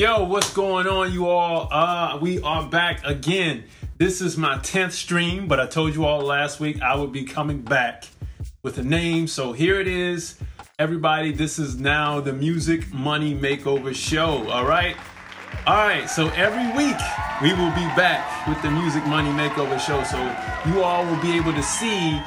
Yo, what's going on, you all? Uh, we are back again. This is my 10th stream, but I told you all last week I would be coming back with a name. So here it is. Everybody, this is now the Music Money Makeover Show. All right. All right. So every week we will be back with the Music Money Makeover Show. So you all will be able to see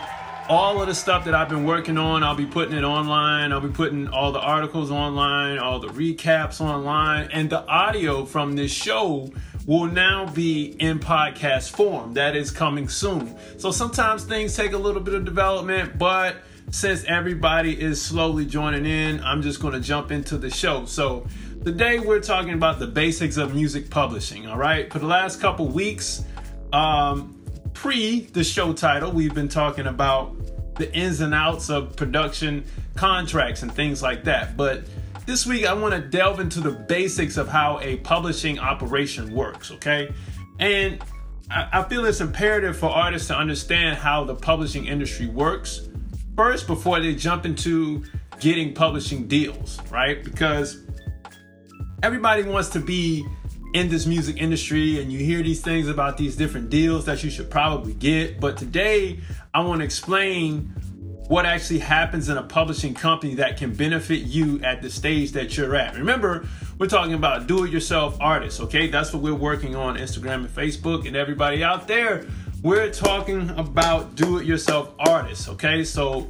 all of the stuff that I've been working on. I'll be putting it online. I'll be putting all the articles online, all the recaps online, and the audio from this show will now be in podcast form. That is coming soon. So sometimes things take a little bit of development, but since everybody is slowly joining in, I'm just going to jump into the show. So today we're talking about the basics of music publishing. All right. For the last couple weeks, um, pre the show title, we've been talking about the ins and outs of production contracts and things like that. But this week, I want to delve into the basics of how a publishing operation works, okay? And I, feel it's imperative for artists to understand how the publishing industry works first before they jump into getting publishing deals, right? Because everybody wants to be in this music industry and you hear these things about these different deals that you should probably get. But today, I want to explain what actually happens in a publishing company that can benefit you at the stage that you're at. Remember, we're talking about do it yourself artists, okay? That's what we're working on Instagram and Facebook and everybody out there. We're talking about do it yourself artists, okay? So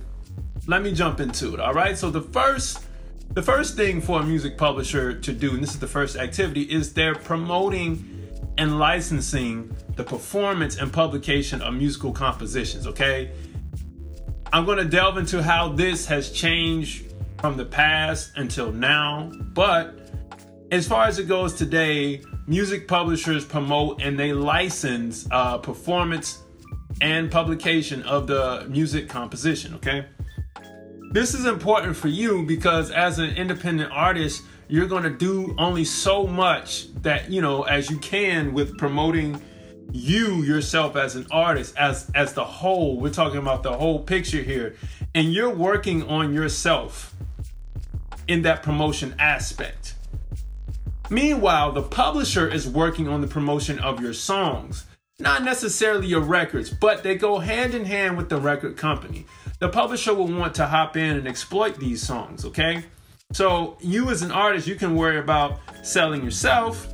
let me jump into it, all right? So the first the first thing for a music publisher to do, and this is the first activity, is they're promoting and licensing the performance and publication of musical compositions, okay? I'm to delve into how this has changed from the past until now. But as far as it goes today, music publishers promote and they license uh, performance and publication of the music composition, okay? This is important for you because as an independent artist, you're going to do only so much that, you know, as you can with promoting you yourself as an artist as as the whole. We're talking about the whole picture here. And you're working on yourself in that promotion aspect. Meanwhile the publisher is working on the promotion of your songs. Not necessarily your records but they go hand in hand with the record company the publisher will want to hop in and exploit these songs okay so you as an artist you can worry about selling yourself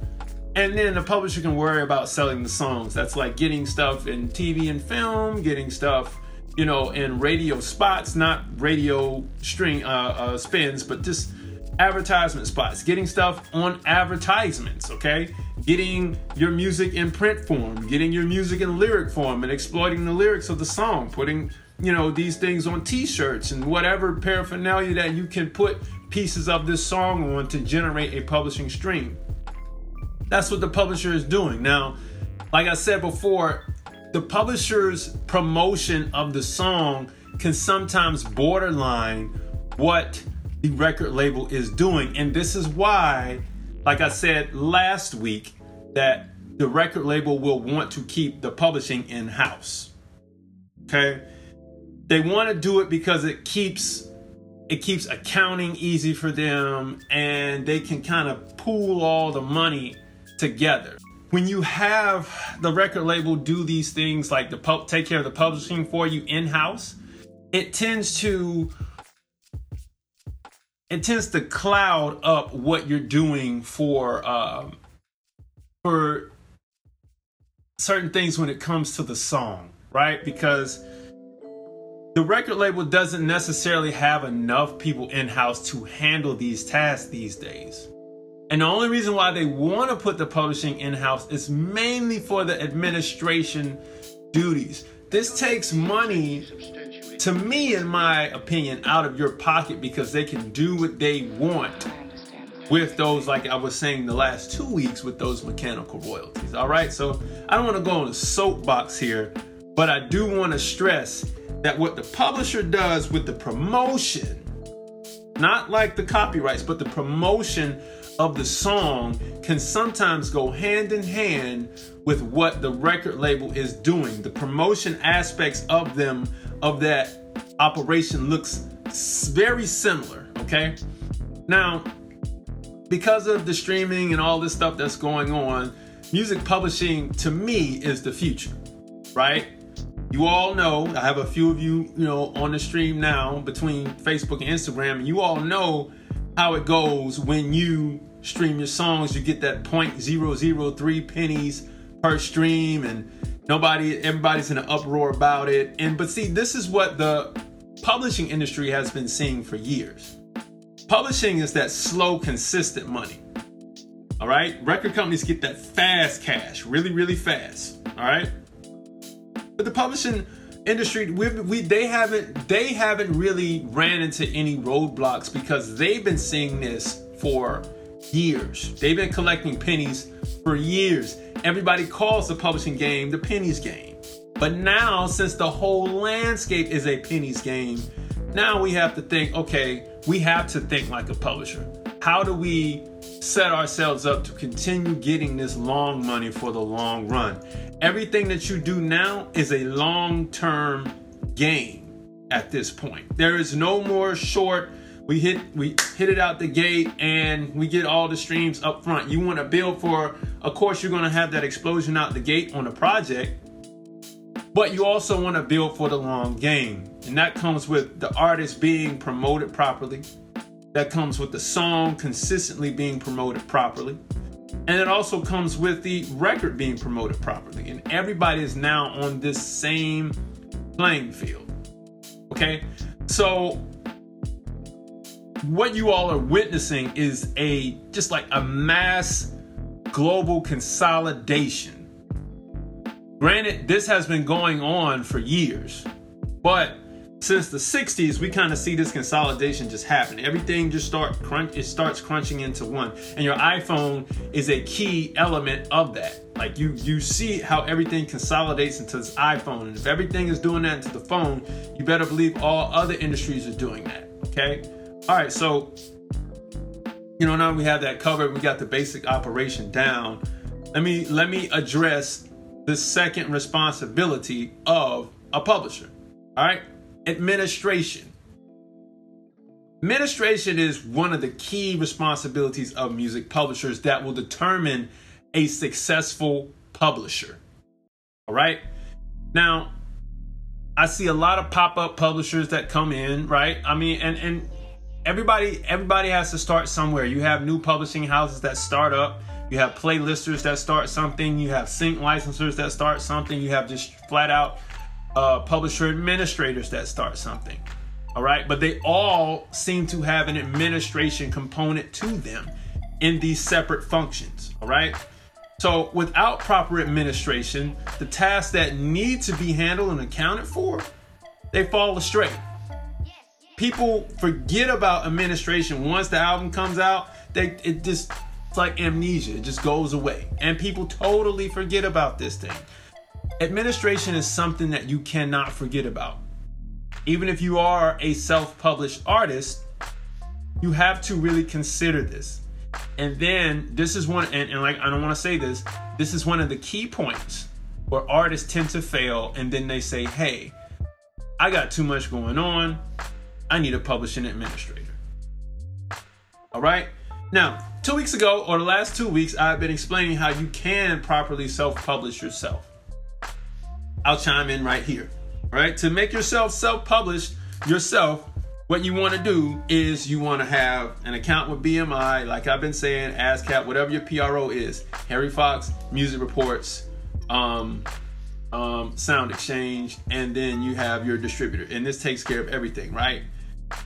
and then the publisher can worry about selling the songs. That's like getting stuff in TV and film, getting stuff, you know, in radio spots, not radio string uh, uh, spins, but just advertisement spots, getting stuff on advertisements, okay? Getting your music in print form, getting your music in lyric form, and exploiting the lyrics of the song, putting, you know, these things on t shirts and whatever paraphernalia that you can put pieces of this song on to generate a publishing stream. That's what the publisher is doing. Now, like I said before, the publisher's promotion of the song can sometimes borderline what the record label is doing. And this is why, like I said last week, that the record label will want to keep the publishing in house. Okay? They want to do it because it keeps it keeps accounting easy for them and they can kind of pool all the money together. When you have the record label do these things like the pub- take care of the publishing for you in house, it tends to it tends to cloud up what you're doing for um, for certain things when it comes to the song, right? Because the record label doesn't necessarily have enough people in house to handle these tasks these days. And the only reason why they want to put the publishing in house is mainly for the administration duties. This takes money, to me, in my opinion, out of your pocket because they can do what they want with those, like I was saying the last two weeks, with those mechanical royalties. All right, so I don't want to go on a soapbox here, but I do want to stress that what the publisher does with the promotion, not like the copyrights, but the promotion of the song can sometimes go hand in hand with what the record label is doing. The promotion aspects of them, of that operation, looks very similar. Okay. Now, because of the streaming and all this stuff that's going on, music publishing to me is the future, right? You all know, I have a few of you, you know, on the stream now between Facebook and Instagram, and you all know how it goes when you stream your songs. You get that 0.003 pennies per stream, and nobody, everybody's in an uproar about it. And but see, this is what the publishing industry has been seeing for years. Publishing is that slow, consistent money. All right, record companies get that fast cash, really, really fast. All right, but the publishing industry, we, we they haven't they haven't really ran into any roadblocks because they've been seeing this for years. They've been collecting pennies for years. Everybody calls the publishing game the pennies game. But now, since the whole landscape is a pennies game, now we have to think okay, we have to think like a publisher. How do we set ourselves up to continue getting this long money for the long run? Everything that you do now is a long term game at this point. There is no more short. We hit we hit it out the gate and we get all the streams up front. You want to build for, of course, you're going to have that explosion out the gate on a project, but you also want to build for the long game. And that comes with the artist being promoted properly. That comes with the song consistently being promoted properly. And it also comes with the record being promoted properly. And everybody is now on this same playing field. Okay? So what you all are witnessing is a just like a mass global consolidation Granted, this has been going on for years, but since the 60s, we kind of see this consolidation just happen. Everything just start crunch it starts crunching into one. And your iPhone is a key element of that. Like you you see how everything consolidates into this iPhone. And if everything is doing that into the phone, you better believe all other industries are doing that. Okay? All right, so you know now we have that covered, we got the basic operation down. Let me let me address the second responsibility of a publisher. All right, administration. Administration is one of the key responsibilities of music publishers that will determine a successful publisher. All right. Now, I see a lot of pop-up publishers that come in, right? I mean, and and everybody everybody has to start somewhere. You have new publishing houses that start up you have playlisters that start something. You have sync licensors that start something. You have just flat out uh, publisher administrators that start something. All right. But they all seem to have an administration component to them in these separate functions. All right. So without proper administration, the tasks that need to be handled and accounted for, they fall astray. People forget about administration once the album comes out. They it just it's like amnesia, it just goes away. And people totally forget about this thing. Administration is something that you cannot forget about. Even if you are a self published artist, you have to really consider this. And then this is one, and, and like I don't want to say this, this is one of the key points where artists tend to fail and then they say, hey, I got too much going on. I need a publishing administrator. All right. Now, two weeks ago, or the last two weeks, I've been explaining how you can properly self publish yourself. I'll chime in right here. Right? To make yourself self publish yourself, what you want to do is you want to have an account with BMI, like I've been saying, ASCAP, whatever your PRO is, Harry Fox, Music Reports, um, um, Sound Exchange, and then you have your distributor. And this takes care of everything, right?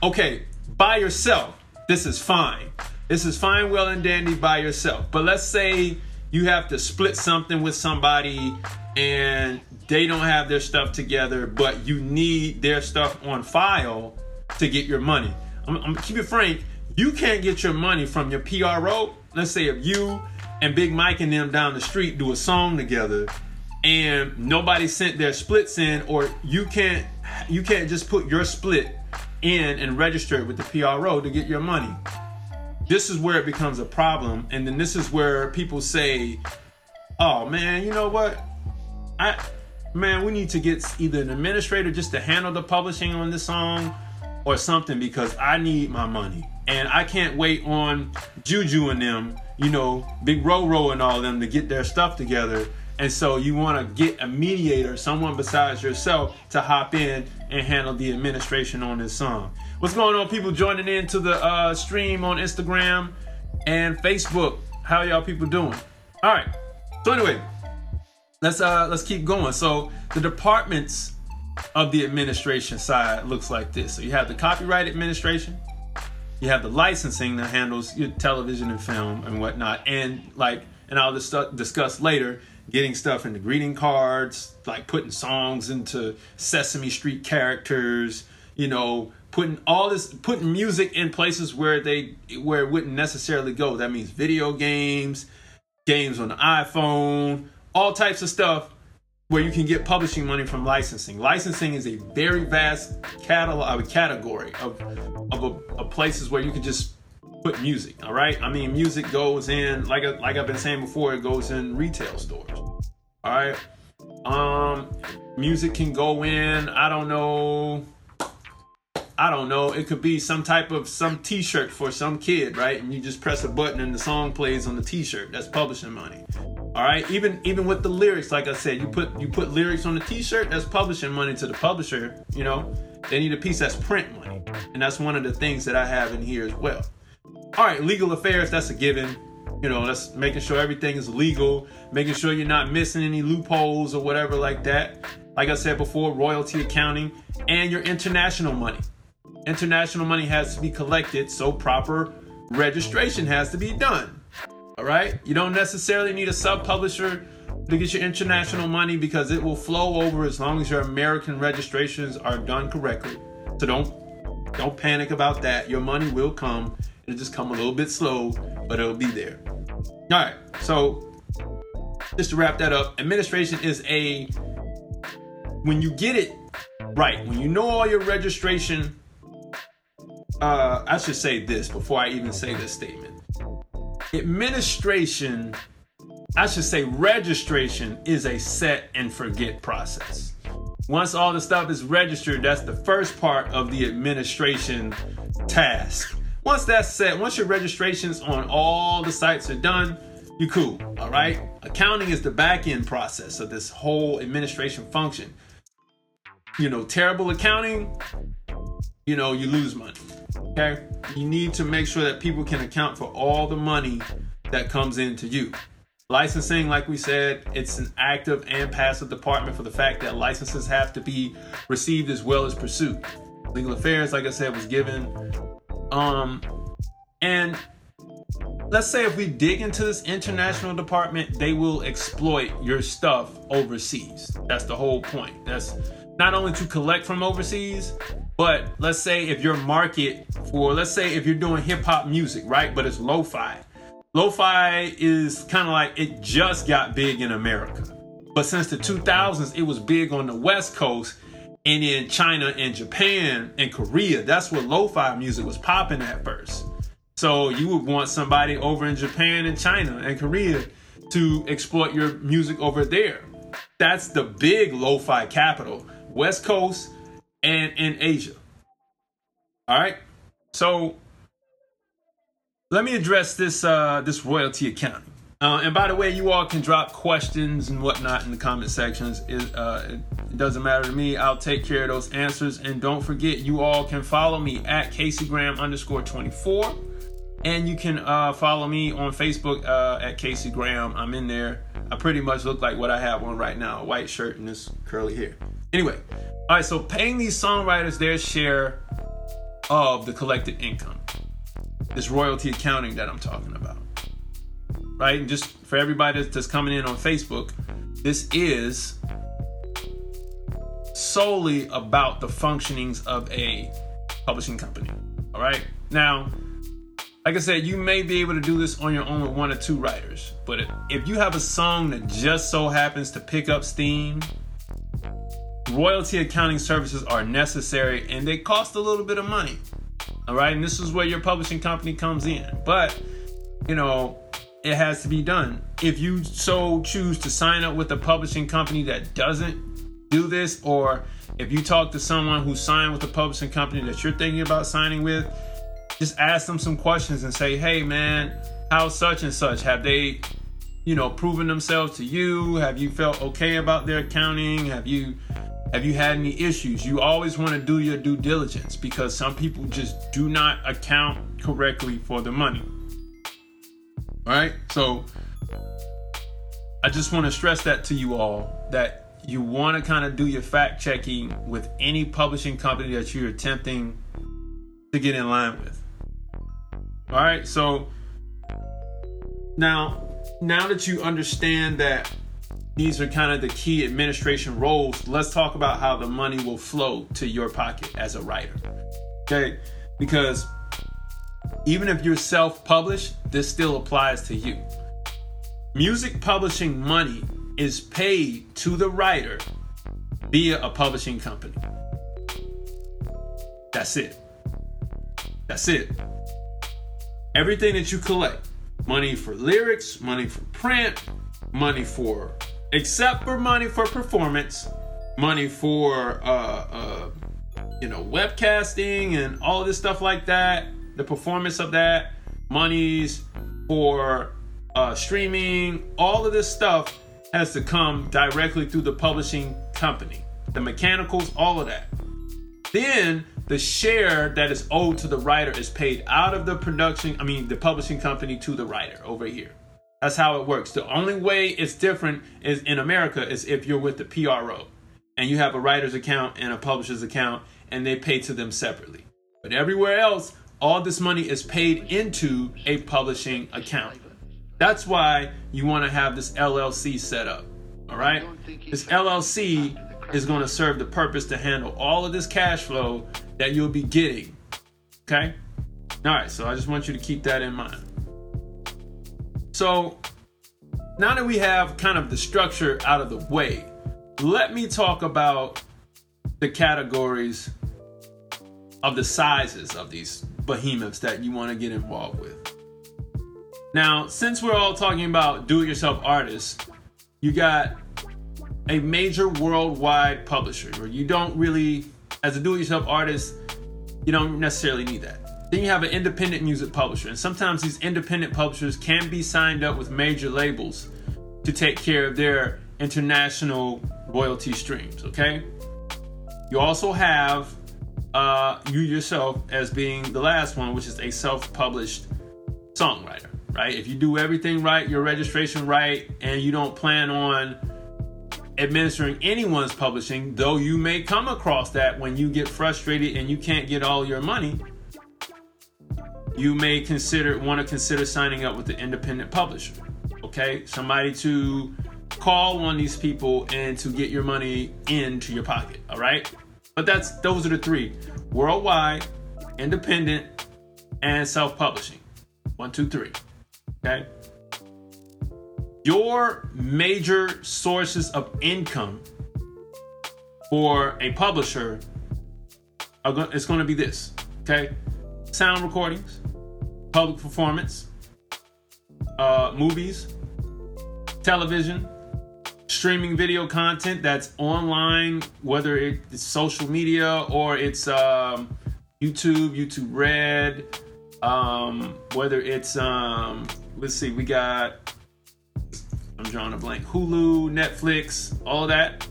Okay, by yourself, this is fine. This is fine, well, and dandy by yourself. But let's say you have to split something with somebody and they don't have their stuff together, but you need their stuff on file to get your money. I'm, I'm keep it frank. You can't get your money from your PRO. Let's say if you and Big Mike and them down the street do a song together and nobody sent their splits in, or you can't you can't just put your split in and register it with the PRO to get your money this is where it becomes a problem and then this is where people say oh man you know what i man we need to get either an administrator just to handle the publishing on this song or something because i need my money And I can't wait on Juju and them, you know, Big Roro and all them to get their stuff together. And so you want to get a mediator, someone besides yourself, to hop in and handle the administration on this song. What's going on, people joining in to the uh, stream on Instagram and Facebook? How y'all people doing? All right. So anyway, let's uh let's keep going. So the departments of the administration side looks like this. So you have the copyright administration, you have the licensing that handles your television and film and whatnot, and like, and I'll dis- discuss later getting stuff into greeting cards, like putting songs into Sesame Street characters, you know, putting all this, putting music in places where they where it wouldn't necessarily go. That means video games, games on the iPhone, all types of stuff where you can get publishing money from licensing. Licensing is a very vast catalog, a category of of, a, of places where you can just put music. All right, I mean, music goes in like like I've been saying before, it goes in retail stores. All right, um, music can go in. I don't know. I don't know. It could be some type of some T-shirt for some kid, right? And you just press a button and the song plays on the T-shirt. That's publishing money. All right. Even even with the lyrics, like I said, you put you put lyrics on the T-shirt. That's publishing money to the publisher. You know, they need a piece that's print money, and that's one of the things that I have in here as well. All right, legal affairs. That's a given. You know, that's making sure everything is legal, making sure you're not missing any loopholes or whatever like that. Like I said before, royalty accounting and your international money. International money has to be collected, so proper registration has to be done. All right? You don't necessarily need a sub publisher to get your international money because it will flow over as long as your American registrations are done correctly. So don't don't panic about that. Your money will come. It'll just come a little bit slow, but it'll be there. All right. So just to wrap that up, administration is a when you get it right, when you know all your registration uh, I should say this before I even say this statement. Administration, I should say registration, is a set and forget process. Once all the stuff is registered, that's the first part of the administration task. Once that's set, once your registrations on all the sites are done, you're cool. All right. Accounting is the back end process of this whole administration function. You know, terrible accounting, you know, you lose money. Okay? You need to make sure that people can account for all the money that comes into you. Licensing, like we said, it's an active and passive department for the fact that licenses have to be received as well as pursued. Legal affairs, like I said, was given. Um, and let's say if we dig into this international department, they will exploit your stuff overseas. That's the whole point. That's not only to collect from overseas, but let's say if your market for, let's say if you're doing hip hop music, right? But it's lo fi. Lo fi is kind of like it just got big in America. But since the 2000s, it was big on the West Coast and in China and Japan and Korea. That's where lo fi music was popping at first. So you would want somebody over in Japan and China and Korea to exploit your music over there. That's the big lo fi capital. West Coast, and in Asia. All right. So let me address this uh, this royalty accounting. Uh, and by the way, you all can drop questions and whatnot in the comment sections. It, uh, it, doesn't matter to me. I'll take care of those answers. And don't forget, you all can follow me at Casey Graham underscore 24. And you can uh, follow me on Facebook uh, at Casey Graham. I'm in there. I pretty much look like what I have on right now a white shirt and this curly hair. Anyway, all right, so paying these songwriters their share of the collected income, this royalty accounting that I'm talking about, right? And just for everybody that's coming in on Facebook, this is solely about the functionings of a publishing company. All right. Now, like I said, you may be able to do this on your own with one or two writers, but if you have a song that just so happens to pick up steam royalty accounting services are necessary and they cost a little bit of money. All right, and this is where your publishing company comes in. But, you know, it has to be done. If you so choose to sign up with a publishing company that doesn't do this, or if you talk to someone who signed with a publishing company that you're thinking about signing with, just ask them some questions and say, hey man, how such and such? Have they, you know, proven themselves to you? Have you felt okay about their accounting? Have you have you had any issues? You always want to do your due diligence because some people just do not account correctly for the money. All right? So I just want to stress that to you all that you want to kind of do your fact checking with any publishing company that you're attempting to get in line with. All right? So now now that you understand that these are kind of the key administration roles. Let's talk about how the money will flow to your pocket as a writer. Okay? Because even if you're self published, this still applies to you. Music publishing money is paid to the writer via a publishing company. That's it. That's it. Everything that you collect money for lyrics, money for print, money for except for money for performance, money for uh, uh, you know webcasting and all this stuff like that, the performance of that, monies for uh, streaming, all of this stuff has to come directly through the publishing company, the mechanicals, all of that. Then the share that is owed to the writer is paid out of the production, I mean, the publishing company to the writer over here. That's how it works. The only way it's different is in America is if you're with the PRO and you have a writer's account and a publisher's account and they pay to them separately. But everywhere else, all this money is paid into a publishing account. That's why you want to have this LLC set up. All right? This LLC is going to serve the purpose to handle all of this cash flow that you'll be getting. Okay? All right, so I just want you to keep that in mind. So now that we have kind of the structure out of the way, let me talk about the categories of the sizes of these behemoths that you want to get involved with. Now, since we're all talking about do it yourself artists, you got a major worldwide publisher where you don't really, as a do it yourself artist, you don't necessarily need that. Then you have an independent music publisher, and sometimes these independent publishers can be signed up with major labels to take care of their international royalty streams. Okay. You also have uh, you yourself as being the last one, which is a self-published songwriter. Right. If you do everything right, your registration right, and you don't plan on administering anyone's publishing, though you may come across that when you get frustrated and you can't get all your money you may consider want to consider signing up with an independent publisher. Okay, somebody to call on these people and to get your money into your pocket. All right, but that's those are the three: worldwide, independent, and self-publishing. One, two, three. Okay. Your major sources of income for a publisher are go- it's going to be this. Okay, sound recordings, public performance, uh, movies, television, streaming video content that's online, whether it's social media or it's um, YouTube, YouTube Red, um, whether it's um, let's see, we got I'm drawing a blank, Hulu, Netflix, all that,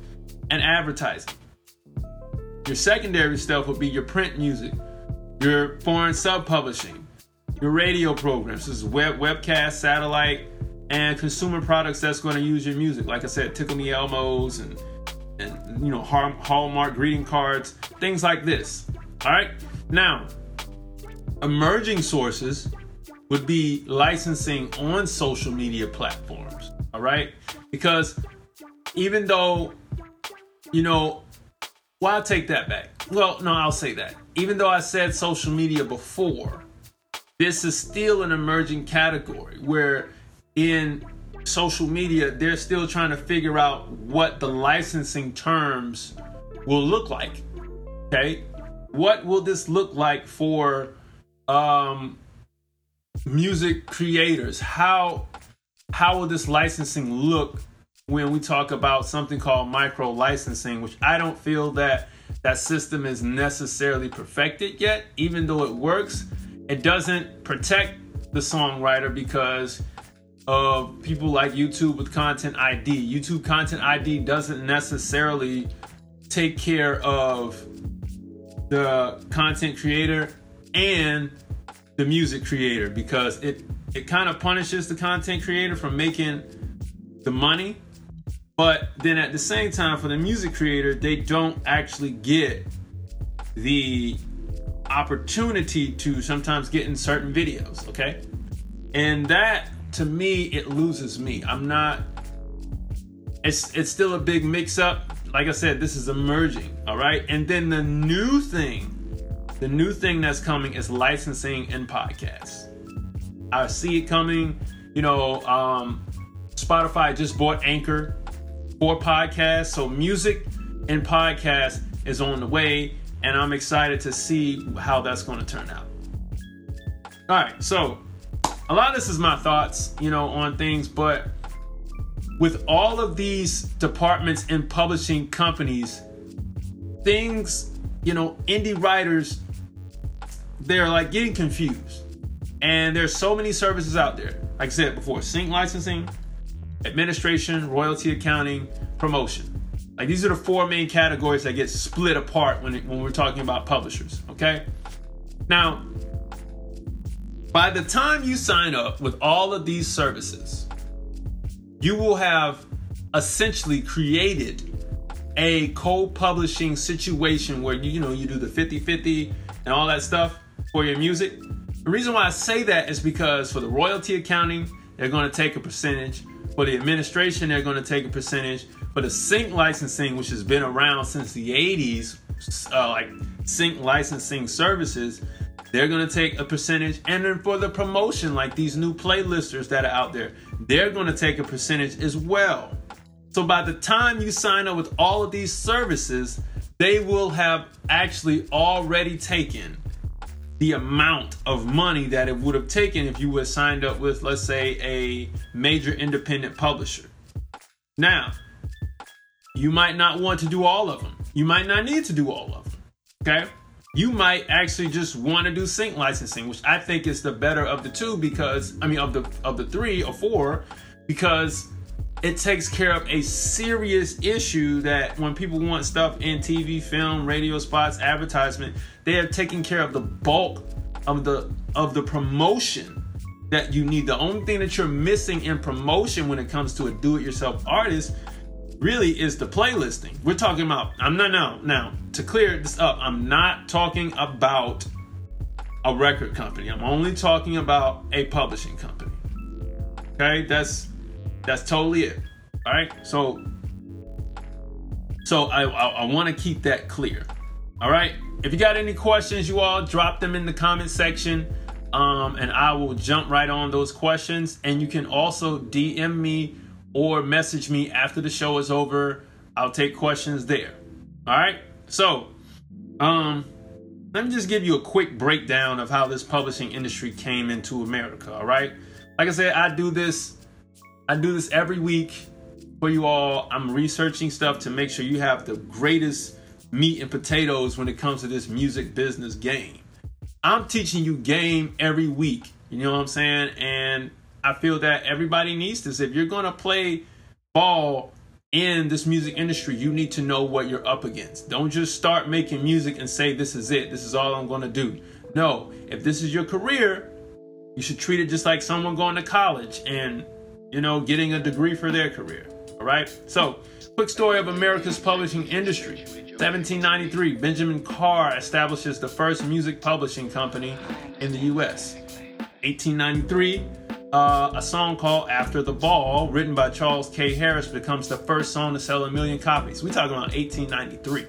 and advertising. Your secondary stuff would be your print music, your foreign sub publishing, your radio programs. This is web, webcast, satellite, and consumer products that's going to use your music. Like I said, Tickle Me Elmos and and you know Hallmark greeting cards, things like this. All right. Now, emerging sources would be licensing on social media platforms. All right, because even though you know, well, I'll take that back. Well, no, I'll say that. Even though I said social media before, this is still an emerging category where in social media they're still trying to figure out what the licensing terms will look like okay? What will this look like for um music creators? How how will this licensing look when we talk about something called micro licensing which i don't feel that that system is necessarily perfected yet even though it works it doesn't protect the songwriter because of people like YouTube with Content ID. YouTube Content ID doesn't necessarily take care of the content creator and the music creator because it it kind of punishes the content creator from making the money but then at the same time for the music creator they don't actually get the opportunity to sometimes get in certain videos okay? And that to me it loses me. I'm not it's it's still a big mix up like i said this is emerging all right? And then the new thing the new thing that's coming is licensing and podcasts. I see it coming you know um spotify just bought anchor for podcasts so music and podcasts is on the way and i'm excited to see how that's going to turn out all right so a lot of this is my thoughts, you know, on things, but with all of these departments and publishing companies, things, you know, indie writers, they're like getting confused. And there's so many services out there. Like I said before, sync licensing, administration, royalty accounting, promotion. Like these are the four main categories that get split apart when, when we're talking about publishers, okay? Now, by the time you sign up with all of these services, you will have essentially created a co-publishing situation where you, you know you do the 50-50 and all that stuff for your music. The reason why I say that is because for the royalty accounting, they're going to take a percentage. For the administration, they're going to take a percentage. For the sync licensing, which has been around since the 80s, uh, like sync licensing services, they're going to take a percentage. And then for the promotion, like these new playlisters that are out there, they're going to take a percentage as well. So by the time you sign up with all of these services, they will have actually already taken the amount of money that it would have taken if you were signed up with, let's say, a major independent publisher. Now, you might not want to do all of them. You might not need to do all of them. Okay? you might actually just want to do sync licensing, which I think is the better of the two because I mean of the of the three or four, because it takes care of a serious issue that when people want stuff in TV, film, radio spots, advertisement, they have taken care of the bulk of the of the promotion that you need. The only thing that you're missing in promotion when it comes to a do-it-yourself artist really is the playlisting. We're talking about, I'm not now, now, to clear this up, I'm not talking about a record company. I'm only talking about a publishing company. Okay, that's that's totally it. All right, so so I I, I want to keep that clear. All right, if you got any questions, you all drop them in the comment section, um, and I will jump right on those questions. And you can also DM me or message me after the show is over. I'll take questions there. All right. So, um, let me just give you a quick breakdown of how this publishing industry came into America. All right. Like I said, I do this. I do this every week for you all. I'm researching stuff to make sure you have the greatest meat and potatoes when it comes to this music business game. I'm teaching you game every week. You know what I'm saying? And I feel that everybody needs this. If you're going to play ball in this music industry, you need to know what you're up against. Don't just start making music and say, this is it. This is all I'm going to do. No, if this is your career, you should treat it just like someone going to college and, you know, getting a degree for their career. All right. So, quick story of America's publishing industry. 1793, Benjamin Carr establishes the first music publishing company in the U.S. 1893, uh, a song called After the Ball, written by Charles K. Harris, becomes the first song to sell a million copies. We're talking about 1893.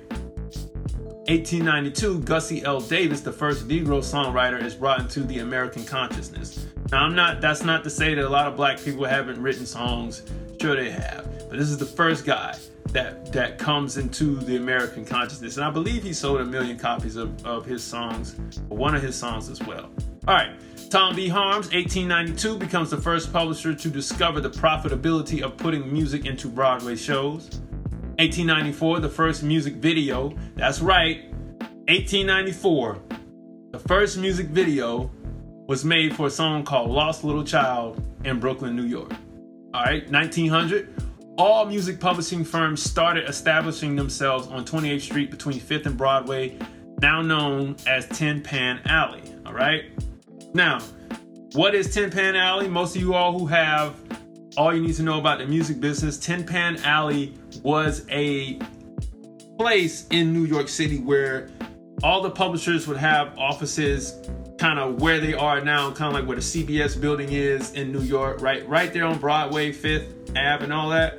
1892, Gussie L. Davis, the first Negro songwriter, is brought into the American consciousness. Now, I'm not. That's not to say that a lot of Black people haven't written songs. Sure, they have, but this is the first guy that that comes into the American consciousness, and I believe he sold a million copies of, of his songs, one of his songs as well. All right, Tom B. Harms, 1892, becomes the first publisher to discover the profitability of putting music into Broadway shows. 1894, the first music video. That's right, 1894, the first music video was made for a song called Lost Little Child in Brooklyn, New York. All right, 1900, all music publishing firms started establishing themselves on 28th Street between 5th and Broadway, now known as Tin Pan Alley. All right, now, what is Tin Pan Alley? Most of you all who have all you need to know about the music business, Tin Pan Alley was a place in New York City where all the publishers would have offices kind of where they are now, kind of like where the CBS building is in New York, right? Right there on Broadway, Fifth Ave, and all that.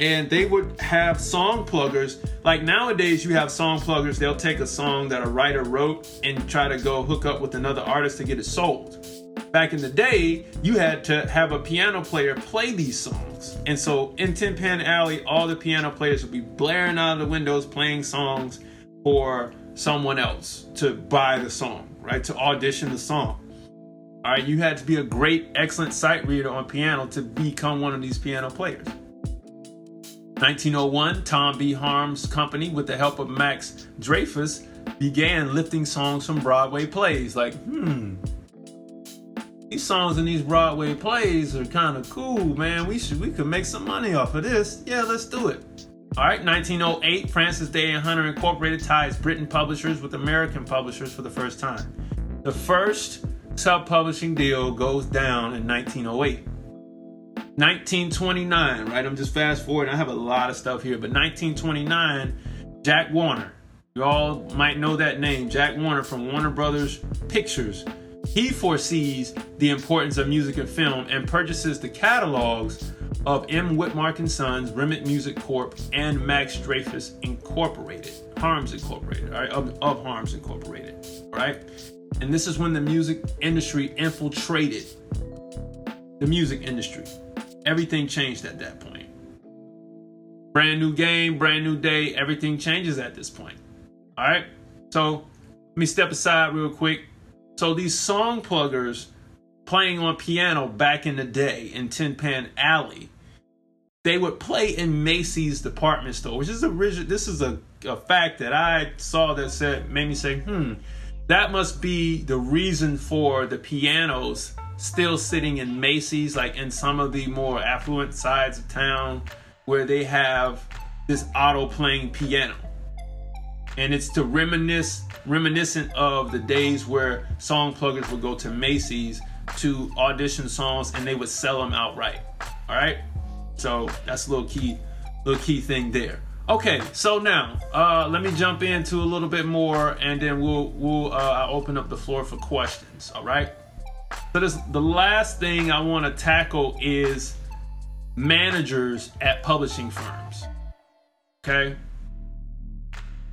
And they would have song pluggers. Like nowadays, you have song pluggers, they'll take a song that a writer wrote and try to go hook up with another artist to get it sold. Back in the day, you had to have a piano player play these songs. And so in Tin Pan Alley, all the piano players would be blaring out of the windows playing songs for someone else to buy the song, right? To audition the song. All right, you had to be a great, excellent sight reader on piano to become one of these piano players. 1901, Tom B. Harms Company, with the help of Max Dreyfus, began lifting songs from Broadway plays. Like, hmm, these songs in these Broadway plays are kind of cool, man. We should we could make some money off of this. Yeah, let's do it. All right, 1908, Francis Day and Hunter Incorporated ties Britain publishers with American publishers for the first time. The first self-publishing deal goes down in 1908. 1929, right? I'm just fast forward. I have a lot of stuff here, but 1929, Jack Warner. You all might know that name, Jack Warner from Warner Brothers Pictures he foresees the importance of music and film and purchases the catalogs of M. Witmark and Sons, Remick Music Corp., and Max Dreyfus Incorporated, Harms Incorporated, all right, of, of Harms Incorporated, right? And this is when the music industry infiltrated the music industry. Everything changed at that point. Brand new game, brand new day, everything changes at this point. All right, so let me step aside real quick so these song pluggers playing on piano back in the day in Tin Pan Alley, they would play in Macy's department store, which is a this is a, a fact that I saw that said made me say, hmm, that must be the reason for the pianos still sitting in Macy's, like in some of the more affluent sides of town where they have this auto playing piano and it's to reminisce reminiscent of the days where song pluggers would go to Macy's to audition songs and they would sell them outright. All right, so that's a little key, little key thing there. Okay, so now uh, let me jump into a little bit more, and then we'll we'll uh, open up the floor for questions. All right. So this the last thing I want to tackle is managers at publishing firms. Okay,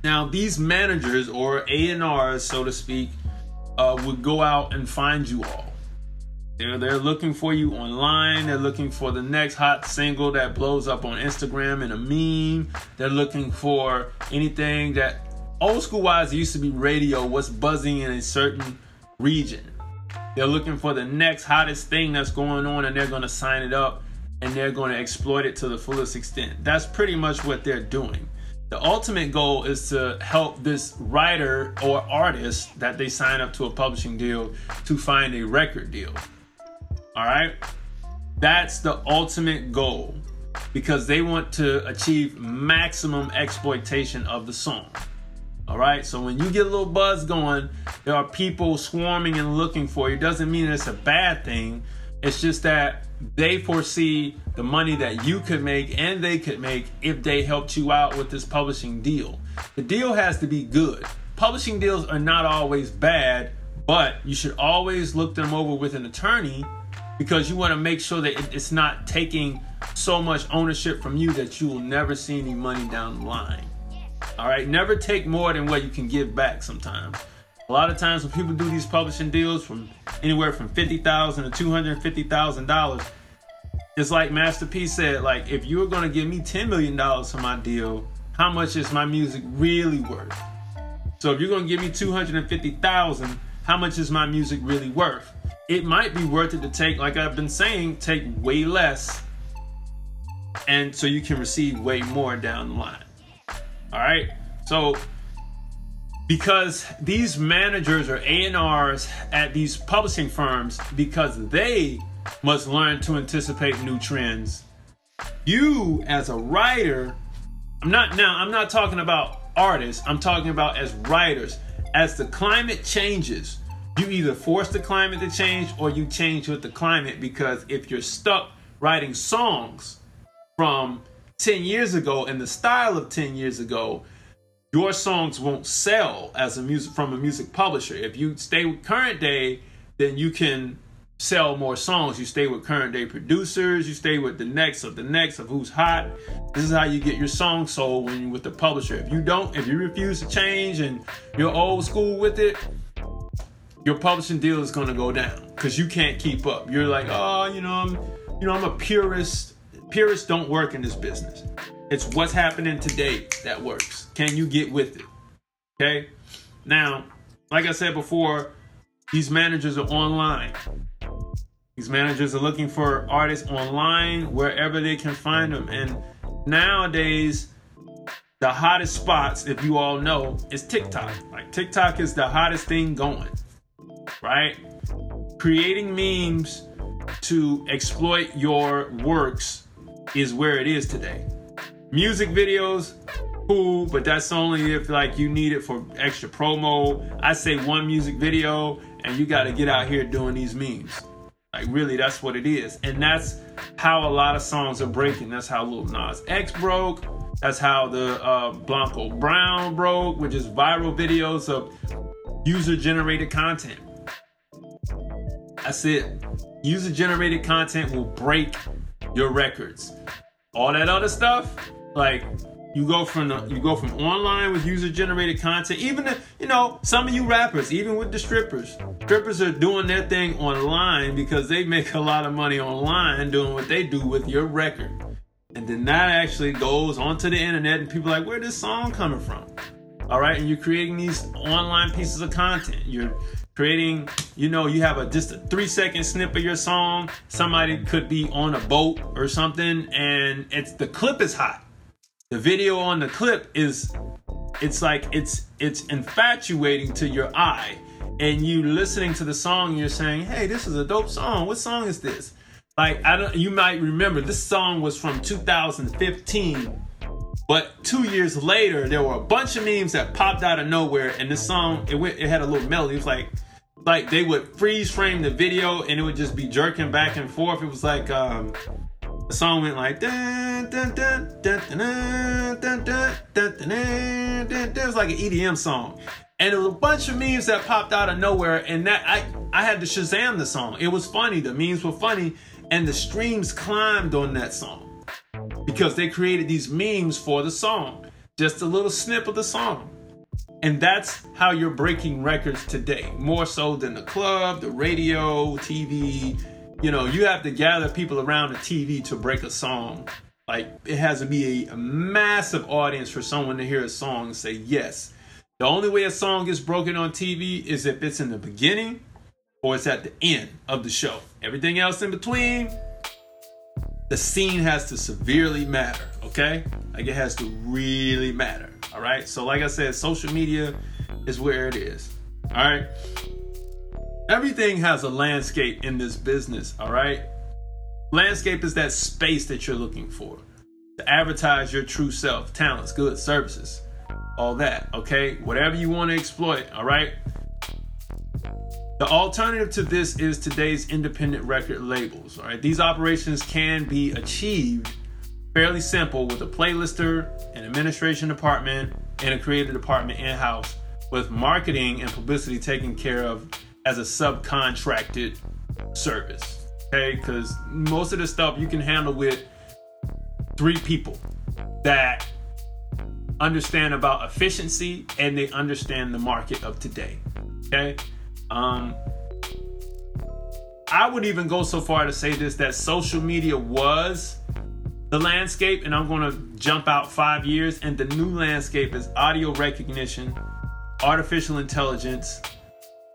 now, these managers or A&Rs, so to speak, uh, would go out and find you all. They're, they're looking for you online. They're looking for the next hot single that blows up on Instagram in a meme. They're looking for anything that old school wise used to be radio, what's buzzing in a certain region. They're looking for the next hottest thing that's going on and they're going to sign it up and they're going to exploit it to the fullest extent. That's pretty much what they're doing. The ultimate goal is to help this writer or artist that they sign up to a publishing deal to find a record deal. All right? That's the ultimate goal because they want to achieve maximum exploitation of the song. All right, so when you get a little buzz going, there are people swarming and looking for you. It doesn't mean it's a bad thing. It's just that they foresee the money that you could make and they could make if they helped you out with this publishing deal. The deal has to be good. Publishing deals are not always bad, but you should always look them over with an attorney because you want to make sure that it's not taking so much ownership from you that you will never see any money down the line. All right, never take more than what you can give back sometimes. A lot of times when people do these publishing deals from anywhere from fifty thousand to two hundred fifty thousand dollars, it's like Master P said, like if you were gonna give me ten million dollars for my deal, how much is my music really worth? So if you're gonna give me two hundred and fifty thousand, how much is my music really worth? It might be worth it to take, like I've been saying, take way less, and so you can receive way more down the line. All right, so because these managers or A&Rs at these publishing firms because they must learn to anticipate new trends. You as a writer, I'm not now I'm not talking about artists, I'm talking about as writers. As the climate changes, you either force the climate to change or you change with the climate because if you're stuck writing songs from 10 years ago in the style of 10 years ago, your songs won't sell as a music from a music publisher. If you stay with current day, then you can sell more songs. You stay with current day producers, you stay with the next of the next of who's hot. This is how you get your song sold when you're with the publisher. If you don't, if you refuse to change and you're old school with it, your publishing deal is gonna go down because you can't keep up. You're like, oh, you know, I'm you know, I'm a purist. Purists don't work in this business. It's what's happening today that works. Can you get with it? Okay. Now, like I said before, these managers are online. These managers are looking for artists online wherever they can find them. And nowadays, the hottest spots, if you all know, is TikTok. Like TikTok is the hottest thing going, right? Creating memes to exploit your works is where it is today. Music videos, cool, but that's only if like you need it for extra promo. I say one music video and you got to get out here doing these memes. Like really, that's what it is, and that's how a lot of songs are breaking. That's how Lil Nas X broke. That's how the uh, Blanco Brown broke, which is viral videos of user-generated content. That's it. User-generated content will break your records. All that other stuff, like you go from the, you go from online with user generated content. Even the, you know some of you rappers, even with the strippers, strippers are doing their thing online because they make a lot of money online doing what they do with your record. And then that actually goes onto the internet, and people are like, where this song coming from? All right, and you're creating these online pieces of content. You're creating, you know, you have a just a three second snip of your song. Somebody could be on a boat or something, and it's the clip is hot. The video on the clip is it's like it's it's infatuating to your eye. And you listening to the song you're saying hey this is a dope song. What song is this? Like i don't you might remember this song was from 2015 but two years later there were a bunch of memes that popped out of nowhere and this song it went it had a little melody. It was like like they would freeze frame the video and it would just be jerking back and forth it was like um the song went like dun, dun, dun, dun, dun, dun, dun, dun, dun, dun, dun, It was like an EDM song. And there was a bunch of memes that popped out of nowhere, and that I I had to Shazam the song. It was funny. The memes were funny, and the streams climbed on that song because they created these memes for the song. Just a little snip of the song. And that's how you're breaking records today, more so than the club, the radio, TV, you know, you have to gather people around the TV to break a song. Like it has to be a, a, massive audience for someone to hear a song and say yes. The only way a song gets broken on TV is if it's in the beginning or it's at the end of the show. Everything else in between, the scene has to severely matter, okay? Like it has to really matter. All right. So, like I said, social media is where it is. All right. Everything has a landscape in this business, all right? Landscape is that space that you're looking for to advertise your true self, talents, goods, services, all that, okay? Whatever you want to exploit, all right? The alternative to this is today's independent record labels, all right? These operations can be achieved fairly simple with a playlister, an administration department, and a creative department in house with marketing and publicity taken care of as a subcontracted service. Okay, because most of the stuff you can handle with three people that understand about efficiency and they understand the market of today. Okay. Um, I would even go so far to say this that social media was the landscape, and I'm going to jump out five years, and the new landscape is audio recognition, artificial intelligence,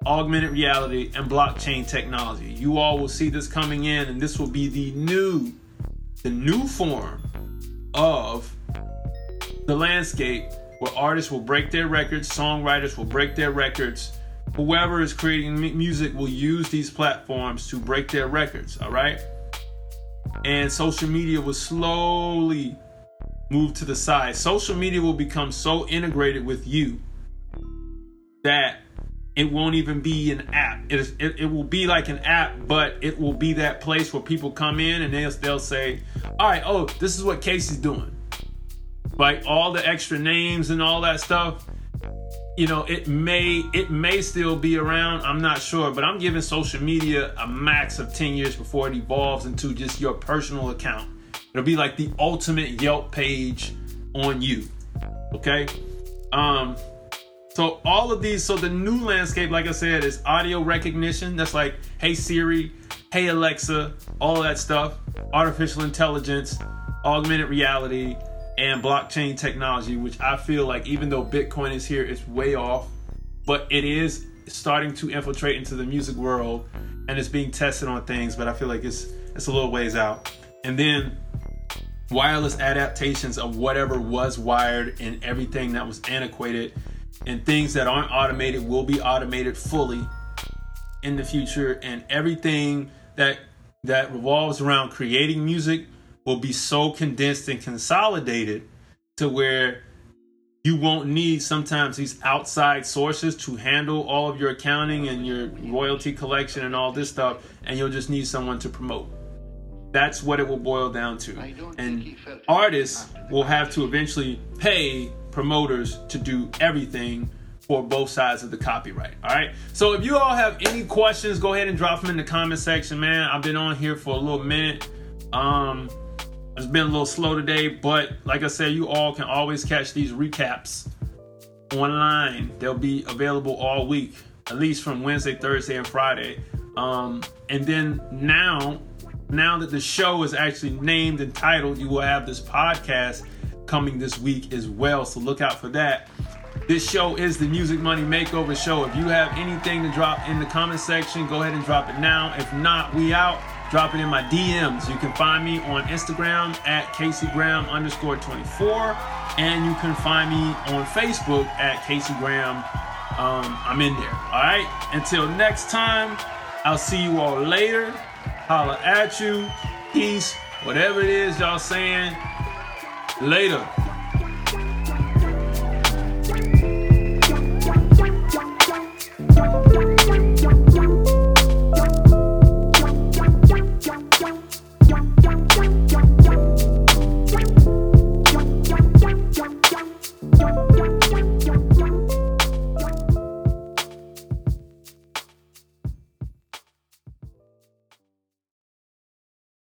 augmented reality, and blockchain technology. You all will see this coming in, and this will be the new, the new form of the landscape where artists will break their records, songwriters will break their records. Whoever is creating music will use these platforms to break their records, all right? And social media will slowly move to the side. Social media will become so integrated with you that it won't even be an app. It, is, it, it will be like an app, but it will be that place where people come in and they'll, they'll say, all right, oh, this is what Casey's doing. Like all the extra names and all that stuff, you know, it may it may still be around. I'm not sure, but I'm giving social media a max of 10 years before it evolves into just your personal account. It'll be like the ultimate Yelp page on you. Okay? Um so all of these, so the new landscape, like I said, is audio recognition. That's like, hey Siri, hey Alexa, all that stuff. Artificial intelligence, augmented reality, and blockchain technology, which I feel like even though Bitcoin is here, it's way off, but it is starting to infiltrate into the music world and it's being tested on things, but I feel like it's it's a little ways out. And then wireless adaptations of whatever was wired and everything that was antiquated and things that aren't automated will be automated fully in the future and everything that that revolves around creating music will be so condensed and consolidated to where you won't need sometimes these outside sources to handle all of your accounting and your royalty collection and all this stuff and you'll just need someone to promote that's what it will boil down to and artists will have to eventually pay promoters to do everything for both sides of the copyright. All right. So if you all have any questions, go ahead and drop them in the comment section, man. I've been on here for a little minute. Um, it's been a little slow today, but like I said, you all can always catch these recaps online. They'll be available all week, at least from Wednesday, Thursday, and Friday. Um, and then now, now that the show is actually named and titled, you will have this podcast coming this week as well. So look out for that. This show is the Music Money Makeover Show. If you have anything to drop in the comment section, go ahead and drop it now. If not, we out. Drop it in my DMs. You can find me on Instagram at Casey Graham underscore 24. And you can find me on Facebook at Casey Graham. Um, I'm in there. All right. Until next time, I'll see you all later. Holla at you. Peace. Whatever it is y'all saying. Later.